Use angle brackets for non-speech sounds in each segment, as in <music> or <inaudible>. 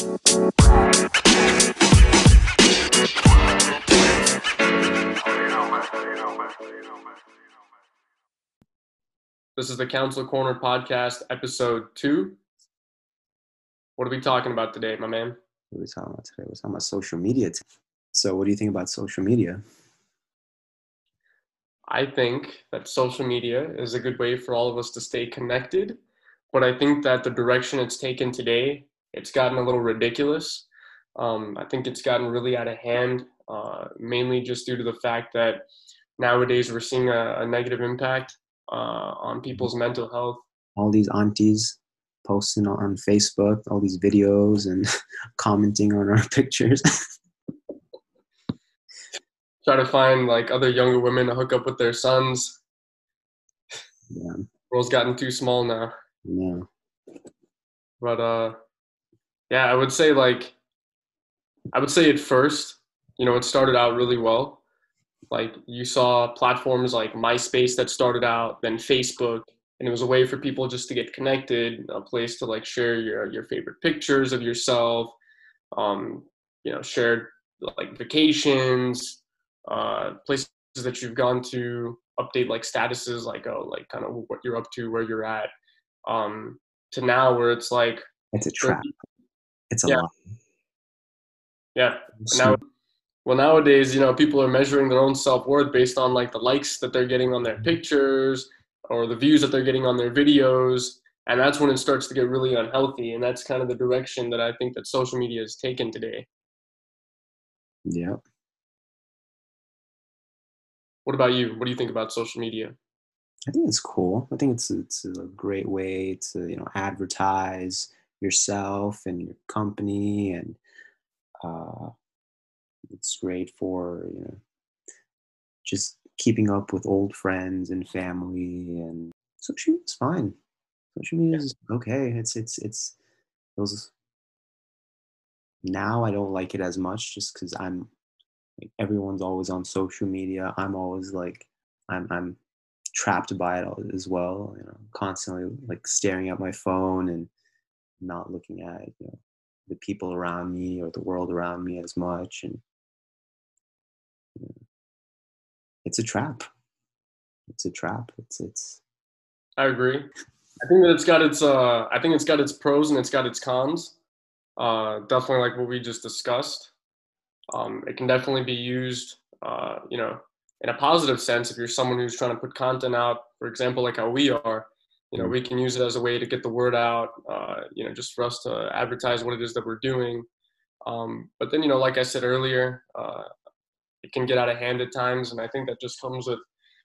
This is the Council Corner Podcast, episode two. What are we talking about today, my man? What are we talking about today? We're talking about social media. So, what do you think about social media? I think that social media is a good way for all of us to stay connected, but I think that the direction it's taken today, it's gotten a little ridiculous. Um, I think it's gotten really out of hand, uh, mainly just due to the fact that nowadays we're seeing a, a negative impact uh, on people's mental health. All these aunties posting on Facebook, all these videos and <laughs> commenting on our <laughs> pictures. <laughs> Try to find like other younger women to hook up with their sons. Yeah. World's gotten too small now. Yeah. But uh, yeah, I would say like, I would say at first, you know, it started out really well. Like you saw platforms like MySpace that started out, then Facebook, and it was a way for people just to get connected, a place to like share your your favorite pictures of yourself, um, you know, shared like vacations, uh, places that you've gone to, update like statuses, like oh, like kind of what you're up to, where you're at, um, to now where it's like It's a trap. It's a Yeah. lie. yeah, So- now well nowadays you know people are measuring their own self-worth based on like the likes that they're getting on their mm-hmm. pictures or the views that they're getting on their videos and that's when it starts to get really unhealthy and that's kind of the direction that i think that social media has taken today yeah. what about you what do you think about social media I think it's cool. I think it's it's a great way to you know advertise yourself and your company, and uh, it's great for you know just keeping up with old friends and family. And social media is fine. Social media is okay. It's it's it's those. Now I don't like it as much just because I'm like everyone's always on social media. I'm always like I'm I'm trapped by it as well you know constantly like staring at my phone and not looking at you know the people around me or the world around me as much and you know, it's a trap. It's a trap. It's it's i agree. I think that it's got its uh i think it's got its pros and it's got its cons. Uh definitely like what we just discussed. Um it can definitely be used uh you know in a positive sense if you're someone who's trying to put content out for example like how we are you know Mm. we can use it as a way to get the word out uh, you know just for us to advertise what it is that we're doing um, but then you know like i said earlier uh, it can get out of hand at times and i think that just comes with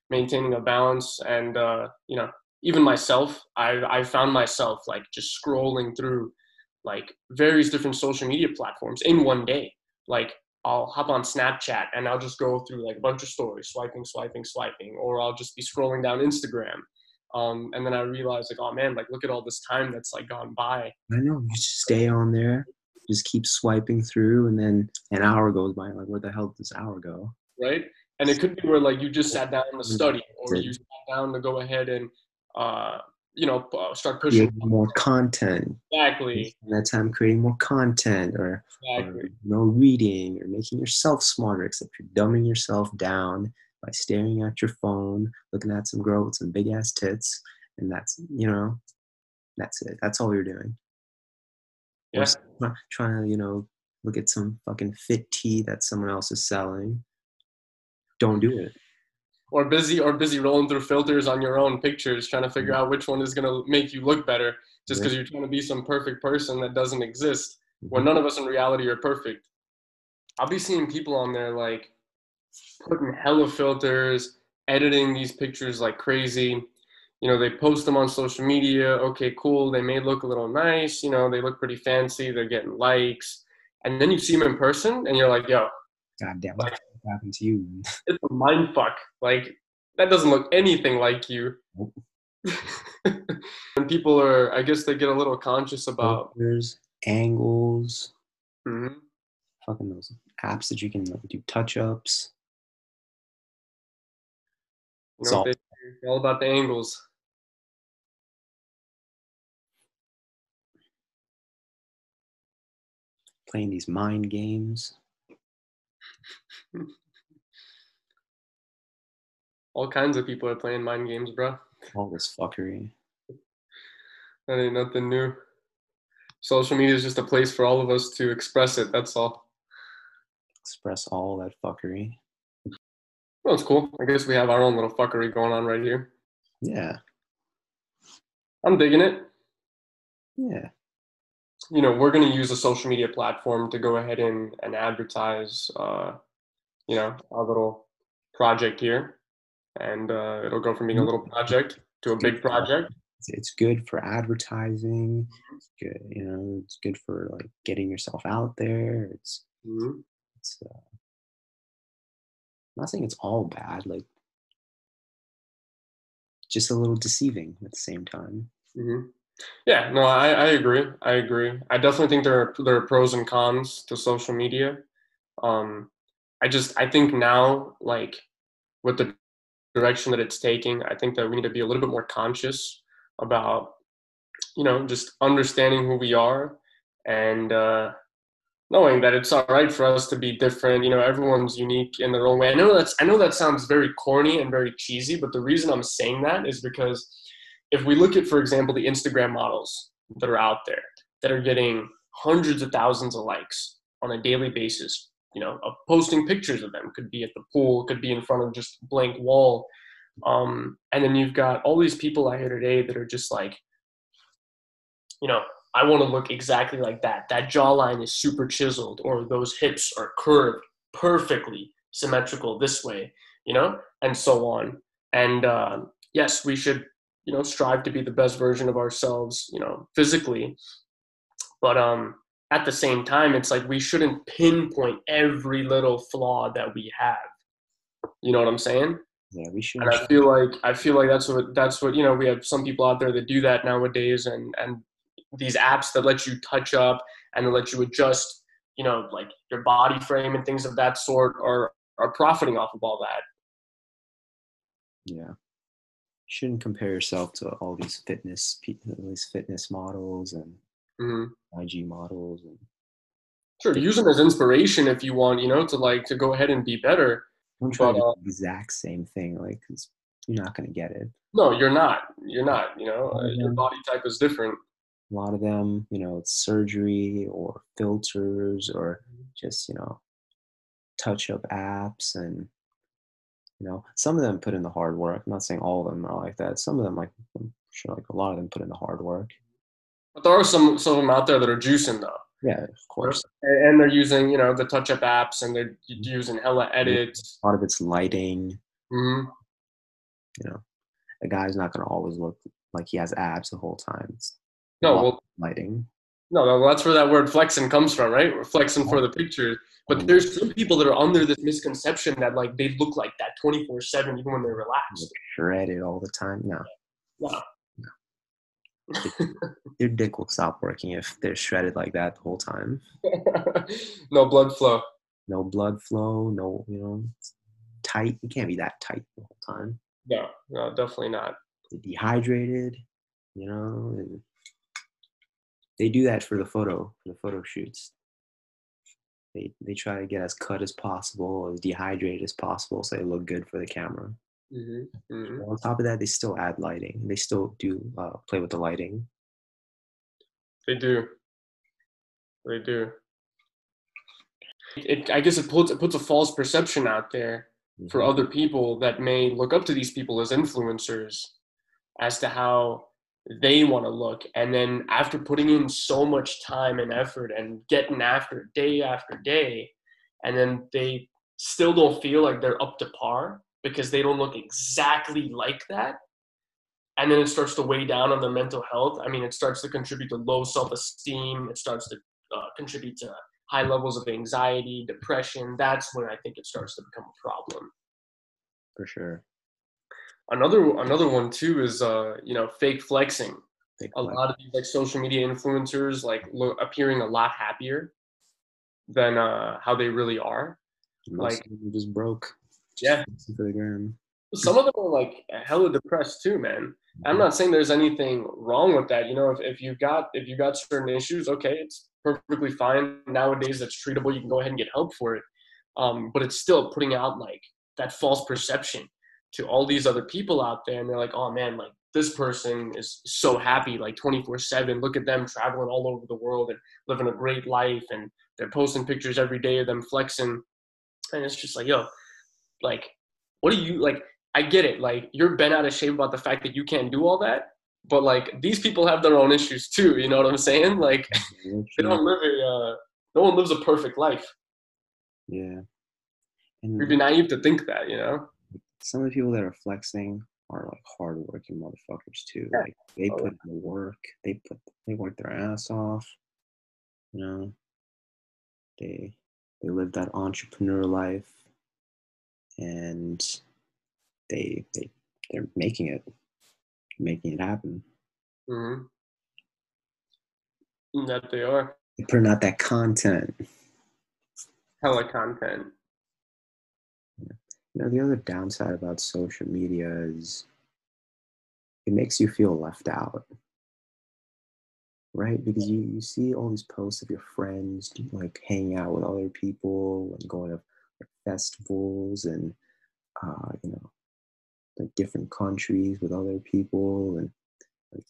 maintaining a balance and uh, you know even myself i i found myself like just scrolling through like various different social media platforms in one day like I'll hop on Snapchat and I'll just go through like a bunch of stories, swiping, swiping, swiping, or I'll just be scrolling down Instagram. Um, and then I realize like, oh man, like look at all this time that's like gone by. i know you just stay on there just keep swiping through and then an hour goes by like where the hell did this hour go right? And it could be where like you just sat down to study, or you sat down to go ahead and uh, you know uh, start pushing. more content Exactly, spend that time creating more content or, or exactly. you know reading or making yourself smarter except you're dumbing yourself down by staring at your phone looking at some girl with some big ass tits and that's you know that's it that's all you're doing Or Yeah. try- trying to you know look at some fucking fit tea that someone else is selling don't do it Or busy, or busy rolling through filters on your own pictures, trying to figure Mm-hmm. out which one is gonna make you look better, just because you're trying to be some perfect person that doesn't exist. When Mm-hmm. none of us in reality are perfect. I'll be seeing people on there like putting hella filters, editing these pictures like crazy. You know, they post them on social media. Okay, cool. They may look a little nice. You know, they look pretty fancy. They're getting likes. And then you see them in person and you're like, yo, god damn what happened to you <laughs> it's a mind fuck. Like, that doesn't look anything like you. Nope. <laughs> and people are, I guess they get a little conscious about. filters angles Mhm. fucking those apps that you can like, do touch ups You It's know, all- they- all about the angles. playing these mind games. <laughs> All kinds of people are playing mind games, bro. All this fuckery. That ain't nothing new. Social media is just a place for all of us to express it. That's all. Express all that fuckery. Well, it's cool. I guess we have our own little fuckery going on right here. Yeah. I'm digging it. Yeah. You know, we're going to use a social media platform to go ahead and, and advertise, uh, you know, our little project here. And uh, it'll go from being a little project to a big project. It's, it's good for advertising. It's good, you know, it's good for like getting yourself out there. It's, hmm it's uh, I'm not saying it's all bad, like just a little deceiving at the same time. hmm Yeah, no, I, I agree. I agree. I definitely think there are there are pros and cons to social media. Um, I just I think now, like with the direction that it's taking, I think that we need to be a little bit more conscious about, you know, just understanding who we are and uh, knowing that it's all right for us to be different. You know, everyone's unique in their own way. I know that's I know that sounds very corny and very cheesy, but the reason I'm saying that is because if we look at, for example, the Instagram models that are out there that are getting hundreds of thousands of likes on a daily basis, you know, of posting pictures of them could be at the pool, could be in front of just a blank wall. Um, and then you've got all these people out here today that are just like, you know, I want to look exactly like that. That jawline is super chiseled, or those hips are curved perfectly symmetrical this way, you know, and so on. And uh, yes, we should, you know, strive to be the best version of ourselves, you know, physically. But um, at the same time, it's like we shouldn't pinpoint every little flaw that we have. You know what I'm saying? Yeah, we should. and I feel like I feel like that's what that's what you know. We have some people out there that do that nowadays, and and these apps that let you touch up and that let you adjust, you know, like your body frame and things of that sort are are profiting off of all that. Yeah. Shouldn't compare yourself to all these fitness pe- these fitness models and hmm IG models and Sure, use them as inspiration if you want, you know, to like to go ahead and be better. don't try to But, do uh, the exact same thing, like you're not gonna get it. No, you're not. You're not. You know, uh, your body type is different. A lot of them, you know, it's surgery or filters or just, you know, touch up apps and you know, some of them put in the hard work. I'm not saying all of them are like that. Some of them like I'm sure like a lot of them put in the hard work. But there are some some of them out there that are juicing though. Yeah, of course. And they're using, you know, the touch up apps and they're using hella edits. A lot of it's lighting. hmm You know, a guy's not gonna always look like he has abs the whole time. It's No, well, lighting. No, no, that's where that word flexing comes from, right? We're flexing for the picture. But mm-hmm. there's some people that are under this misconception that like they look like that 24 7 even when they're relaxed. Shredded all the time. No, No. their dick will stop working if they're shredded like that the whole time. <laughs> no blood flow. No blood flow. No, you know, it's tight. You can't be that tight the whole time. No, no, definitely not. Dehydrated. You know, and they do that for the photo for the photo shoots. They they try to get as cut as possible, as dehydrated as possible, so they look good for the camera. hmm hmm On top of that, they still add lighting. They still do uh, play with the lighting. They do. They do. It, I guess it puts it puts a false perception out there for Mhm. other people that may look up to these people as influencers as to how they want to look. And then after putting in so much time and effort and getting after it day after day and then they still don't feel like they're up to par because they don't look exactly like that and then it starts to weigh down on their mental health. I mean it starts to contribute to low self-esteem. It starts to uh, contribute to high levels of anxiety depression. That's when i think it starts to become a problem. For sure. Another another one too is uh you know fake flexing Big a flex. lot of these like social media influencers like look appearing a lot happier than uh how they really are Most like- just broke. Yeah. Just for the gram. some of them are like hella depressed too man i'm not saying there's anything wrong with that you know if, if you got if you got certain issues okay it's perfectly fine. Nowadays, that's treatable. You can go ahead and get help for it. Um, but it's still putting out like that false perception to all these other people out there, and they're like, oh man, like this person is so happy, like 24 7. Look at them traveling all over the world and living a great life, and they're posting pictures every day of them flexing. And it's just like, yo, like, what do you like? I get it. Like, you're bent out of shape about the fact that you can't do all that but like these people have their own issues too you know what i'm saying <laughs> like they don't live a uh, no one lives a perfect life yeah and you'd be naive to think that you know some of the people that are flexing are like hardworking motherfuckers too yeah. like they oh. put in the work they put they work their ass off you know they they live that entrepreneur life and they they they're making it making it happen. Mm-hmm. That they are. They're putting out that content. Hella content. You know, the other downside about social media is it makes you feel left out. Right? Because you, you see all these posts of your friends like hanging out with other people and going to like, festivals and uh, you know like different countries with other people and, like,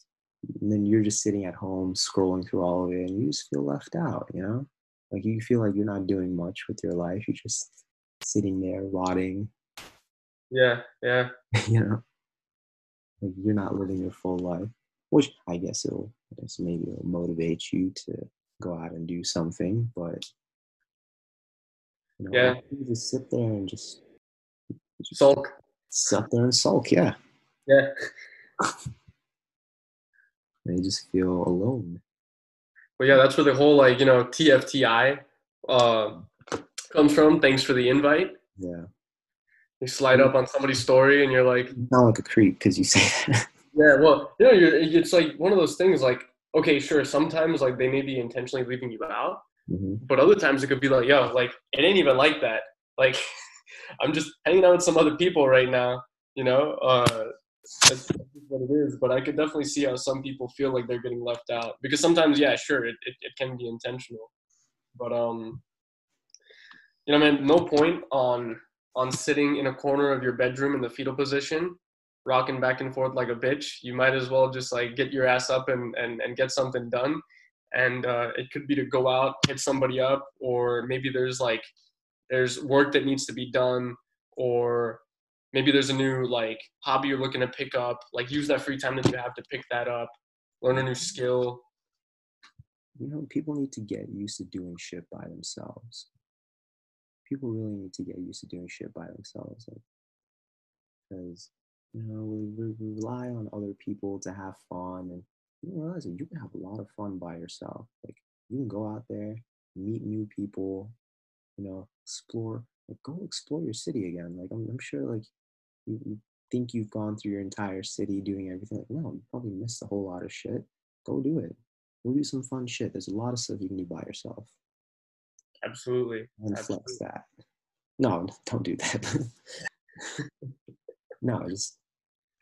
and then you're just sitting at home scrolling through all of it and you just feel left out you know like you feel like you're not doing much with your life you're just sitting there rotting yeah yeah <laughs> you know like you're not living your full life which i guess it'll I guess maybe it'll motivate you to go out and do something but you know, yeah you just sit there and just, just sulk sit there and sulk. Yeah. Yeah. <laughs> they just feel alone. Well, yeah, that's where the whole like you know TFTI uh, comes from. Thanks for the invite. Yeah. You slide up on somebody's story and you're like, not like a creep because you say that. <laughs> Yeah, well, you know, you're, it's like one of those things. Like, okay, sure, sometimes like they may be intentionally leaving you out, mm-hmm. but other times it could be like, yo, like it ain't even like that. Like <laughs> I'm just hanging out with some other people right now. You know, uh, that's, what it is. But I could definitely see how some people feel like they're getting left out because sometimes, yeah, sure, it, it, it can be intentional, but um, you know, man, no point on on sitting in a corner of your bedroom in the fetal position rocking back and forth like a bitch. You might as well just like get your ass up and and, and get something done. And uh, it could be to go out hit somebody up or maybe there's like there's work that needs to be done or maybe there's a new like hobby you're looking to pick up. Like use that free time that you have to pick that up learn a new skill. You know people need to get used to doing shit by themselves people really need to get used to doing shit by themselves because you know we, we rely on other people to have fun and you realize that you can have a lot of fun by yourself like you can go out there meet new people you know explore like go explore your city again like i'm, I'm sure like you, you think you've gone through your entire city doing everything like no you probably missed a whole lot of shit go do it. Go do some fun shit there's a lot of stuff you can do by yourself absolutely and absolutely. flex that no don't do that <laughs> no just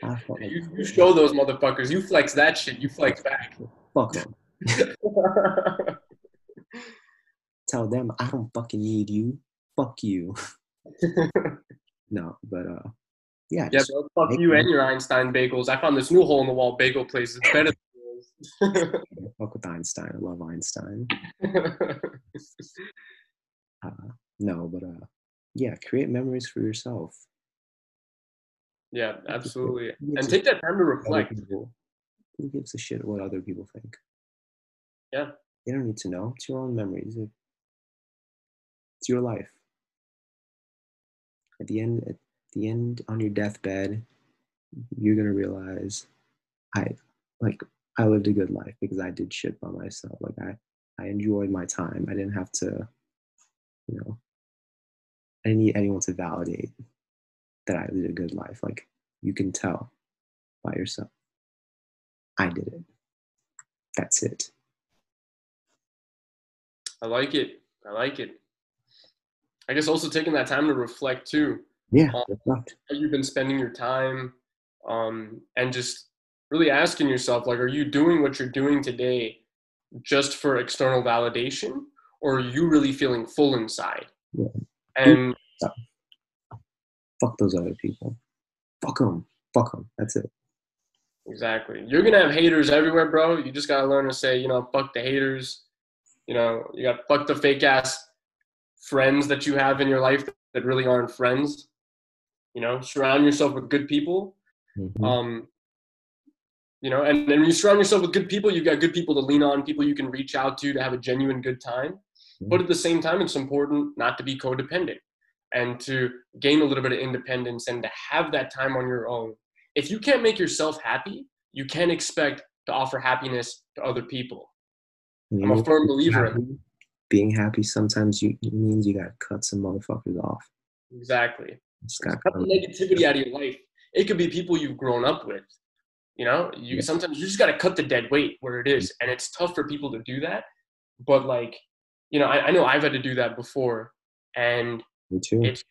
like, you, you show those motherfuckers you flex that shit you flex back fuck them <laughs> tell them I don't fucking need you. Fuck you. <laughs> no, but uh, yeah. Yeah, bro, fuck you and your Einstein bagels. I found this new hole in the wall bagel place. It's better than. <laughs> fuck with Einstein. I love Einstein. <laughs> uh, no, but uh, yeah, create memories for yourself. Yeah, absolutely. And take that time to reflect. Who gives a shit what other people think? Yeah. You don't need to know. It's your own memories. It's your life. At the end, at the end, on your deathbed, you're gonna realize, I like I lived a good life because I did shit by myself. Like I, I enjoyed my time. I didn't have to, you know, I didn't need anyone to validate that I lived a good life. Like you can tell by yourself. I did it. That's it. I like it. I like it. I guess also taking that time to reflect too. Yeah, how you've been spending your time, um, and just really asking yourself like, are you doing what you're doing today just for external validation or are you really feeling full inside Yeah. and Fuck those other people. Fuck them. Fuck them. That's it. exactly you're gonna have haters everywhere bro you just gotta learn to say you know fuck the haters you know you got fuck the fake ass friends that you have in your life that really aren't friends you know surround yourself with good people Mhm. um you know and then when you surround yourself with good people you've got good people to lean on people you can reach out to to have a genuine good time. Hmm. But at the same time it's important not to be codependent and to gain a little bit of independence and to have that time on your own. If you can't make yourself happy you can't expect to offer happiness to other people. You i'm a firm believer in being happy sometimes you it means you gotta cut some motherfuckers off. exactly. It's got cut the negativity out of your life. It could be people you've grown up with you know you sometimes you just got to cut the dead weight where it is and it's tough for people to do that but like you know I, I know i've had to do that before and me too. it's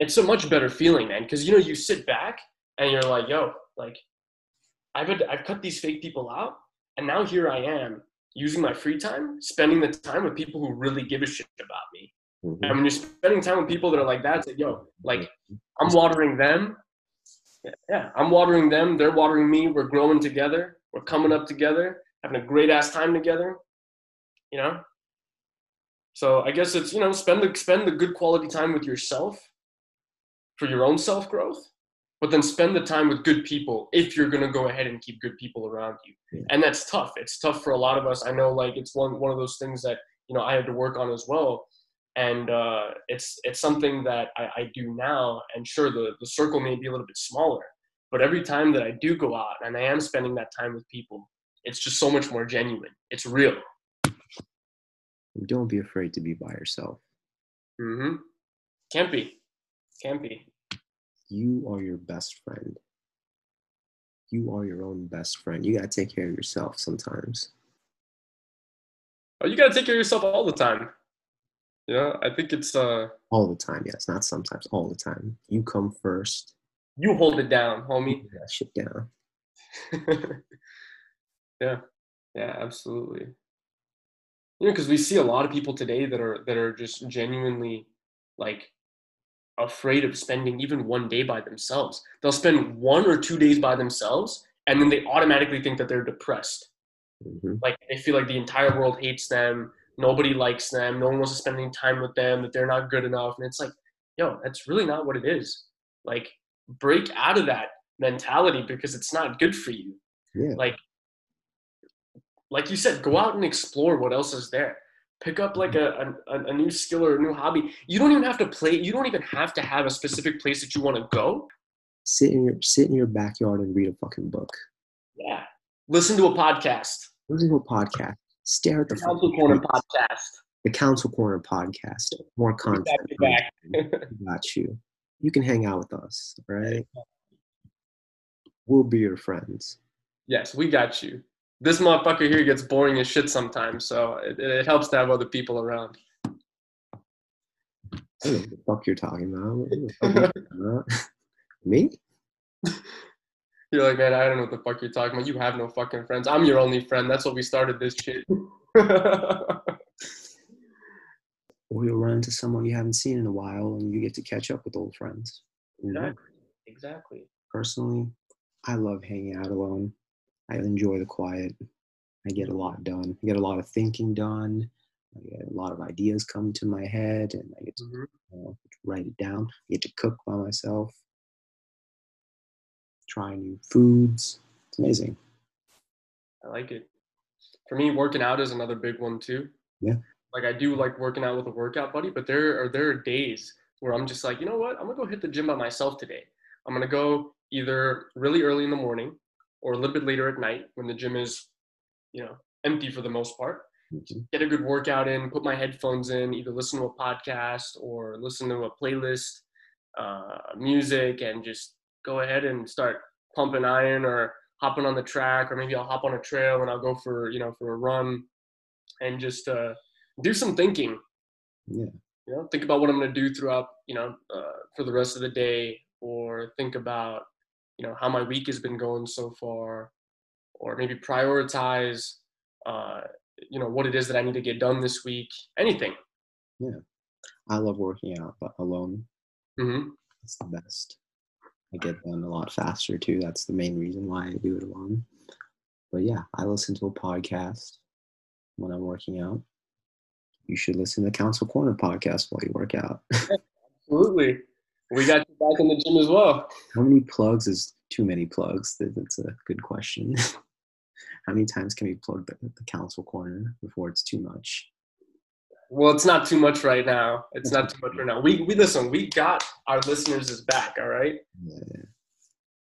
it's a much better feeling man because you know you sit back and you're like yo like i've had, i've cut these fake people out and now here i am using my free time spending the time with people who really give a shit about me Mhm. and when you're spending time with people that are like that it's like yo like i'm watering them yeah, i'm watering them. They're watering me. We're growing together. We're coming up together having a great ass time together you know? So i guess it's you know spend the spend the good quality time with yourself for your own self growth but then spend the time with good people if you're going to go ahead and keep good people around you. And that's tough. It's tough for a lot of us. I know like it's one one of those things that you know i had to work on as well and uh, it's it's something that I, I do now and sure the, the circle may be a little bit smaller but every time that i do go out and i am spending that time with people it's just so much more genuine it's real Don't be afraid to be by yourself. mm-hmm. can't be can't be You are your best friend. You are your own best friend. You gotta take care of yourself sometimes. oh you got to take care of yourself all the time you know i think it's uh All the time, yes, not sometimes, all the time. You come first. you hold it down homie that shit down. <laughs> yeah yeah absolutely you know because we see a lot of people today that are that are just genuinely like afraid of spending even one day by themselves they'll spend one or two days by themselves and then they automatically think that they're depressed Mhm. like they feel like the entire world hates them nobody likes them no one wants to spend any time with them that they're not good enough and it's like yo that's really not what it is. Like break out of that mentality because it's not good for you. Yeah. like like you said go out and explore what else is there. Pick up like mm-hmm. a, a, a new skill or a new hobby. You don't even have to play you don't even have to have a specific place that you want to go. Sit in your sit in your backyard and read a fucking book. yeah. Listen to a podcast. Listen to a podcast. Stare at the Council fucking corner podcast The Council Corner podcast. More content. got your back. Got you. You can hang out with us, right? We'll be your friends. yes we got you this motherfucker here gets boring as shit sometimes so it, it helps to have other people around I don't know what the fuck you're talking about. What the fuck are <laughs> talking about? <laughs> Me? <laughs> You're like, man, I don't know what the fuck you're talking about. You have no fucking friends. I'm your only friend. That's what we started this shit. <laughs> Or you'll run into someone you haven't seen in a while and you get to catch up with old friends. You know? exactly. Exactly. Personally, I love hanging out alone. I enjoy the quiet. I get a lot done. I get a lot of thinking done. I get a lot of ideas come to my head and I get to Mhm. you know, write it down. I get to cook by myself. Try new foods. It's amazing. I like it. For me, working out is another big one too. Yeah. Like I do like working out with a workout buddy, but there are there are days where I'm just like, you know what? I'm gonna go hit the gym by myself today. I'm gonna go either really early in the morning or a little bit later at night when the gym is, you know, empty for the most part. Mhm. Get a good workout in, put my headphones in, either listen to a podcast or listen to a playlist, uh, music, and just go ahead and start pumping iron or hopping on the track, or maybe I'll hop on a trail and I'll go for you know for a run, and just uh, do some thinking. Yeah. You know, think about what I'm going to do throughout you know uh, for the rest of the day, or think about you know how my week has been going so far, or maybe prioritize uh, you know what it is that I need to get done this week. Anything. Yeah, I love working out, but alone, Mm-hmm. it's the best. I get done a lot faster too. That's the main reason why I do it alone. But yeah, I listen to a podcast when I'm working out. You should listen to the Council Corner podcast while you work out. <laughs> Absolutely. We got you back in the gym as well. How many plugs is too many plugs? That's a good question. <laughs> How many times can we plug the, the Council Corner before it's too much? Well, it's not too much right now. It's not too much right now. We we listen. We got our listeners' is back. All right. Yeah,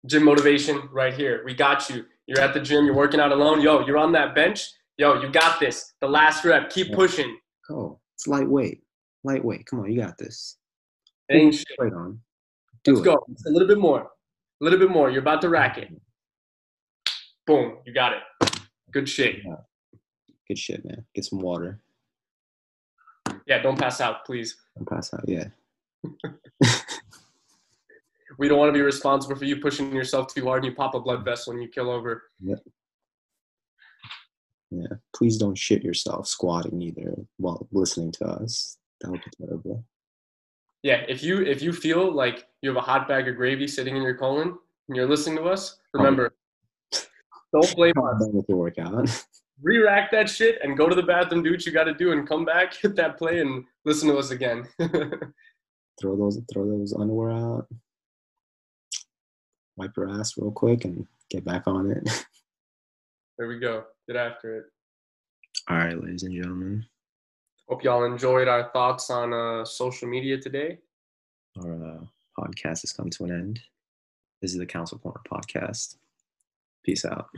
Gym motivation right here. We got you. You're at the gym. You're working out alone. Yo, you're on that bench. Yo, you got this. The last rep. Keep Yeah. pushing. Oh, It's lightweight. Lightweight. Come on, you got this. Ain't shit. Right on. Do Let's it. go. Just a little bit more. A little bit more. You're about to rack it. Boom. You got it. Good shit. Good shit, man. Get some water. Yeah. Don't pass out, please. And pass out. Yeah. <laughs> We don't want to be responsible for you pushing yourself too hard and you pop a blood vessel and you kill over. Yeah. Please don't shit yourself squatting either while listening to us. That would be terrible. Yeah. If you if you feel like you have a hot bag of gravy sitting in your colon and you're listening to us, oh. remember, don't blame <laughs> us. with your workout. Re-rack that shit and go to the bathroom, do what you got to do, and come back, <laughs> hit that play, and listen to us again. <laughs> throw those throw those underwear out. Wipe your ass real quick and get back on it. <laughs> there we go. Get after it. All right, ladies and gentlemen. Hope y'all enjoyed our thoughts on uh, social media today. Our uh, podcast has come to an end. This is the Council Corner podcast. Peace out.